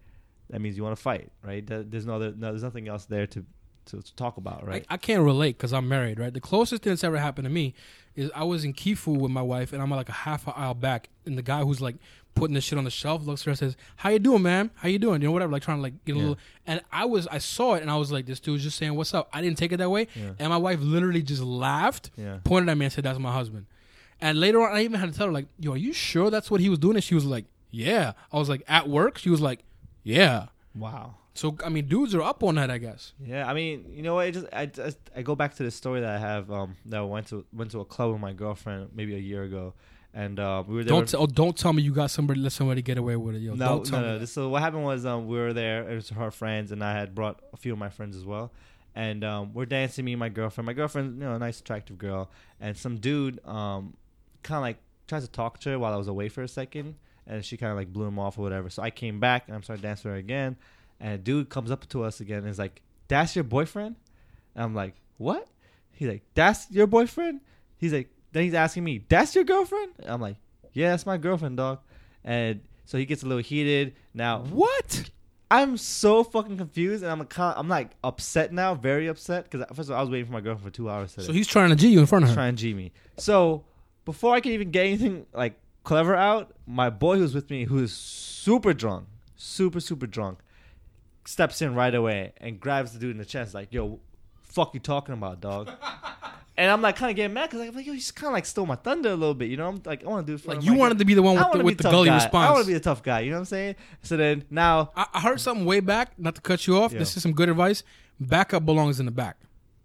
that means you want to fight, right? There's no other, no, there's nothing else there to to, to talk about, right? I, I can't relate because I'm married, right? The closest thing that's ever happened to me is I was in Key Food with my wife, and I'm like a half a aisle back, and the guy who's like putting the shit on the shelf looks at her and says, "How you doing, ma'am? How you doing? You know, whatever." Like trying to like get a Yeah. little. And I was, I saw it, and I was like, "This dude's just saying what's up." I didn't take it that way, Yeah. and my wife literally just laughed, Yeah. pointed at me, and said, "That's my husband." And later on, I even had to tell her like, "Yo, are you sure that's what he was doing?" And she was like, "Yeah." I was like, "At work?" She was like, "Yeah." Wow. So I mean, dudes are up on that, I guess. Yeah, I mean, you know what? It just I just I go back to the story that I have. Um, that I went to went to a club with my girlfriend maybe a year ago, and uh, we were there. Don't t- oh, don't tell me you got somebody let somebody get away with it, yo. no, don't no, no. So what happened was um, we were there. It was her friends, and I had brought a few of my friends as well. And um, we're dancing. Me and my girlfriend. My girlfriend, you know, a nice, attractive girl, and some dude, um, kind of like tries to talk to her while I was away for a second, and she kind of like blew him off or whatever. So I came back and I'm starting dancing with her again, and a dude comes up to us again and is like, "That's your boyfriend?" And I'm like, "What?" He's like, "That's your boyfriend?" He's like, then he's asking me, "That's your girlfriend?" I'm like, "Yeah, that's my girlfriend, dog." And so he gets a little heated. Now What? I'm so fucking confused, and I'm kind I'm like upset now, very upset because first of all I was waiting for my girlfriend for two hours today, So he's trying to G you in front of her. trying to G me. So before I can even get anything like clever out, my boy who's with me, who is super drunk, super super drunk, steps in right away and grabs the dude in the chest, like, "Yo, fuck you talking about, dog?" and I'm like kind of getting mad because I'm like, "Yo, he's kind of like stole my thunder a little bit," you know? I'm like, I want to do it for Like him, you wanted to be the one with the, with the gully guy. response. I want to be the tough guy. You know what I'm saying? So then now, I, I heard something way back. Not to cut you off. Yeah. This is some good advice. Backup belongs in the back.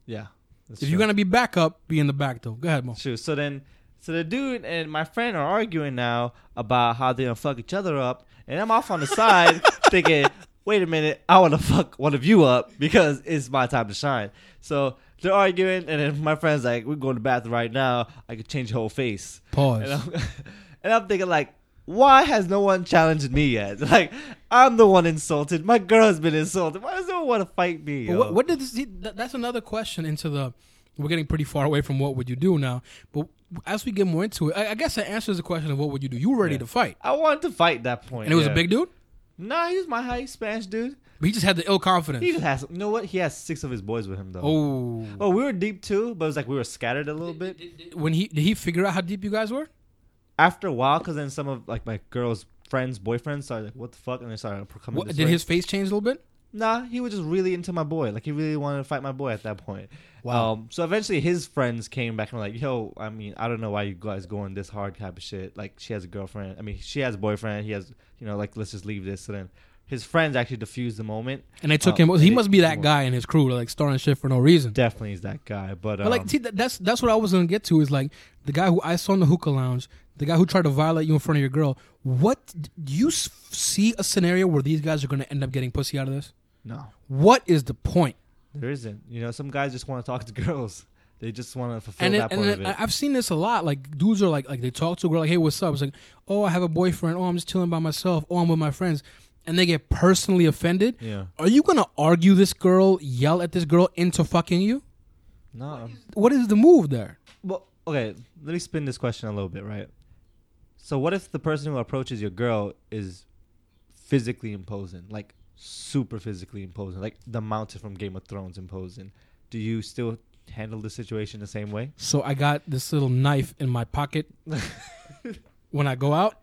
yeah, if true. you're gonna be backup, be in the back though. Go ahead, Mo. True. So then, so the dude and my friend are arguing now about how they're gonna fuck each other up, and I'm off on the side thinking, wait a minute, I want to fuck one of you up because it's my time to shine. So they're arguing, and then my friend's like, we're going to the bathroom right now. I could change your whole face. Pause. And I'm, and I'm thinking like, why has no one challenged me yet? Like, I'm the one insulted. My girl has been insulted. Why does no one want to fight me? What, what did this, see, that's another question into the we're getting pretty far away from what would you do now but as we get more into it i, I guess that answers the question of what would you do you were ready Yeah. to fight I wanted to fight at that point. and it was yeah. a big dude Nah, he was my height, Spanish dude. but he just had the ill confidence He just has. You know what? He has six of his boys with him though. oh Oh, we were deep too, but it was like we were scattered a little bit. when he did he figure out how deep you guys were After a while, because then some of like my girl's friends, boyfriends started like, "What the fuck?" and they started coming. what, did way. his face change a little bit Nah, he was just really into my boy. Like he really wanted to fight my boy at that point. Wow. Um, so eventually his friends came back and were like, "Yo, I mean, I don't know why you guys going this hard type of shit. Like she has a girlfriend. I mean, she has a boyfriend. He has, you know, like let's just leave this." So then his friends actually defused the moment. and they took Oh, him he must be that guy in his crew like starting shit for no reason Definitely is that guy. But, But um, like, see, that, that's that's what I was gonna get to is like the guy who I saw in the hookah lounge, the guy who tried to violate you in front of your girl. What do you see a scenario where these guys are gonna end up getting pussy out of this? No, What is the point? there isn't. You know, some guys just want to talk to girls. They just want to fulfill And, it, that and part it, of it. I- I've seen this a lot. Like dudes are like like they talk to a girl like, "Hey, what's up?" It's like, "Oh, I have a boyfriend. Oh, I'm just chilling by myself. Oh, I'm with my friends," and they get personally offended. yeah. Are you gonna argue this girl, yell at this girl into fucking you? No. What is the move there? Well, okay. Let me spin this question a little bit, right? So, what if the person who approaches your girl is physically imposing, like super physically imposing, like the mountain from Game of Thrones imposing? Do you still handle the situation the same way? So I got this little knife in my pocket when I go out.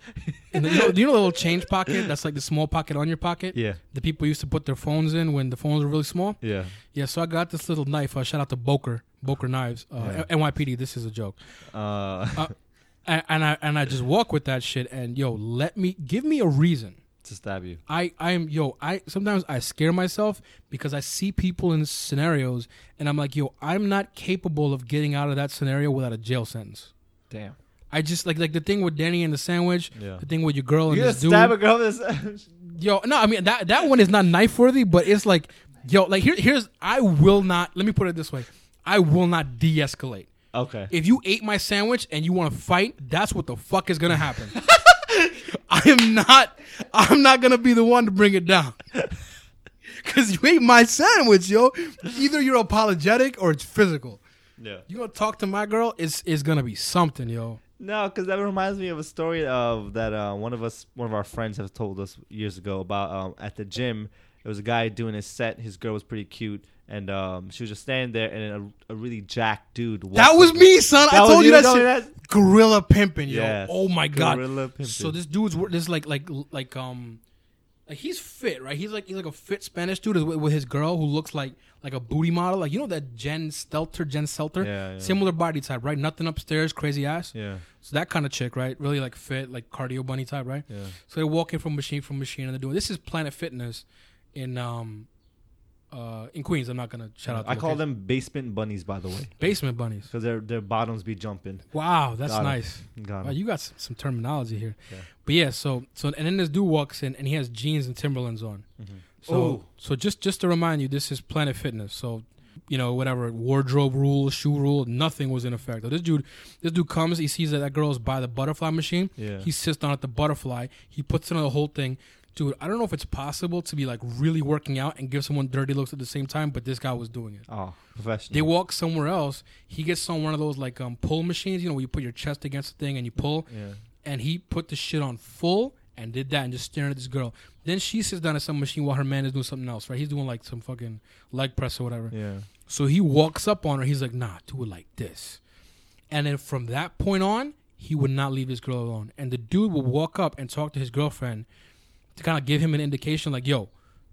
And the, you know, do you know the little change pocket? That's like the small pocket on your pocket. Yeah. The people used to put their phones in when the phones were really small. Yeah. Yeah, so I got this little knife. Uh, shout out to Boker, Boker Knives, uh, Yeah. NYPD. This is a joke. Uh, Uh, And, and I and I just walk with that shit. And yo, let me give me a reason. To stab you. I I am yo. I sometimes I scare myself because I see people in scenarios, and I'm like, yo, I'm not capable of getting out of that scenario without a jail sentence. Damn. I just like like the thing with Danny and the sandwich, Yeah. the thing with your girl and You gonna this dude. stab a girl? This Yo, no, I mean that that one is not knife worthy, but it's like, yo, like here here's I will not. Let me put it this way, I will not de-escalate. okay. If you ate my sandwich and you want to fight, that's what the fuck is gonna happen. I am not. I'm not gonna be the one to bring it down. Cause you ate my sandwich, yo. Either you're apologetic or it's physical. Yeah. You gonna talk to my girl? It's it's gonna be something, yo. No, because that reminds me of a story of that uh, one of us, one of our friends, have told us years ago about um, at the gym. There was a guy doing his set. His girl was pretty cute, and um, she was just standing there, and then a, a really jacked dude. That was me, son. I That was told you that shit. that? Gorilla pimping, yo. Yes. Oh my god. Gorilla pimping. So this dude's this like like like um like he's fit, right? He's like he's like a fit Spanish dude with, with his girl who looks like like a booty model, like you know that Jen Stelter, Jen Selter, Yeah, yeah. similar body type, right? Nothing upstairs, crazy ass. Yeah, So that kind of chick, right? Really like fit, like cardio bunny type, right? yeah. So they're walking from machine from machine, and they're doing this is Planet Fitness in um uh in Queens. I'm not gonna shout out. the I call location. them basement bunnies, by the way, basement bunnies. because their their bottoms be jumping. Wow, that's Got nice. Got Wow, you got some, some terminology here. Yeah. But yeah, so so and then this dude walks in and he has jeans and Timberlands on. Mhm. So Ooh. so just just to remind you, this is Planet Fitness. So you know whatever wardrobe rule, shoe rule, nothing was in effect. So this dude, this dude comes, he sees that that girl's by the butterfly machine. Yeah. He sits down at the butterfly. He puts it on the whole thing. Dude, I don't know if it's possible to be like really working out and give someone dirty looks at the same time, but this guy was doing it. oh, professional. They walk somewhere else. He gets on one of those like um pull machines, you know, where you put your chest against the thing and you pull Yeah. and he put the shit on full and did that and just staring at this girl. Then she sits down at some machine while her man is doing something else, right? He's doing like some fucking leg press or whatever. Yeah. So he walks up on her. He's like, nah, do it like this. And then from that point on, he would not leave this girl alone. And the dude would walk up and talk to his girlfriend to kind of give him an indication, like, yo,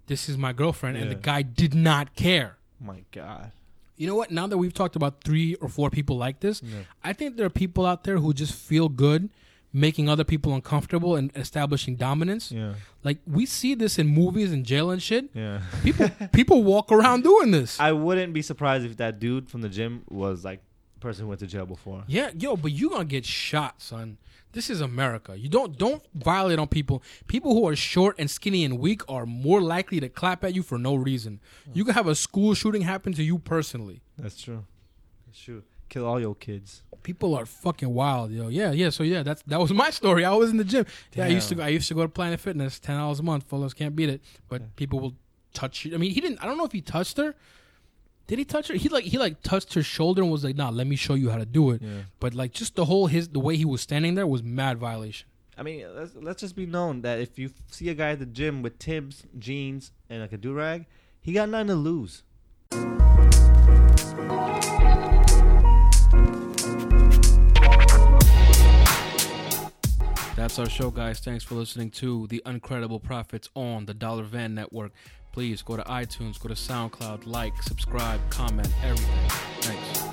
this is my girlfriend. And the guy did not care. My God. You know what? Now that we've talked about three or four people like this, Yeah. I think there are people out there who just feel good making other people uncomfortable and establishing dominance. Yeah. Like we see this in movies and jail and shit. Yeah. People people walk around doing this. I wouldn't be surprised if that dude from the gym was like person who went to jail before. Yeah, yo, but you gonna get shot, son. This is America. You don't don't violate on people. People who are short and skinny and weak are more likely to clap at you for no reason. You can have a school shooting happen to you personally. That's true. That's true. Kill all your kids. People are fucking wild, yo. Yeah, yeah. So yeah, that's that was my story. I was in the gym. Yeah, I used to go. I used to go to Planet Fitness, ten dollars a month. Fellas can't beat it. But Yeah. people will touch you. I mean, he didn't. I don't know if he touched her. Did he touch her? He like he like touched her shoulder and was like, "Nah, let me show you how to do it." Yeah. But like just the whole his the way he was standing there was mad violation. I mean, let's, let's just be known that if you see a guy at the gym with Timbs jeans and like a do rag, he got nothing to lose. That's our show, guys. Thanks for listening to the Uncredible Profits on the Dollar Van Network. Please go to iTunes, go to SoundCloud, like, subscribe, comment, everything. Thanks.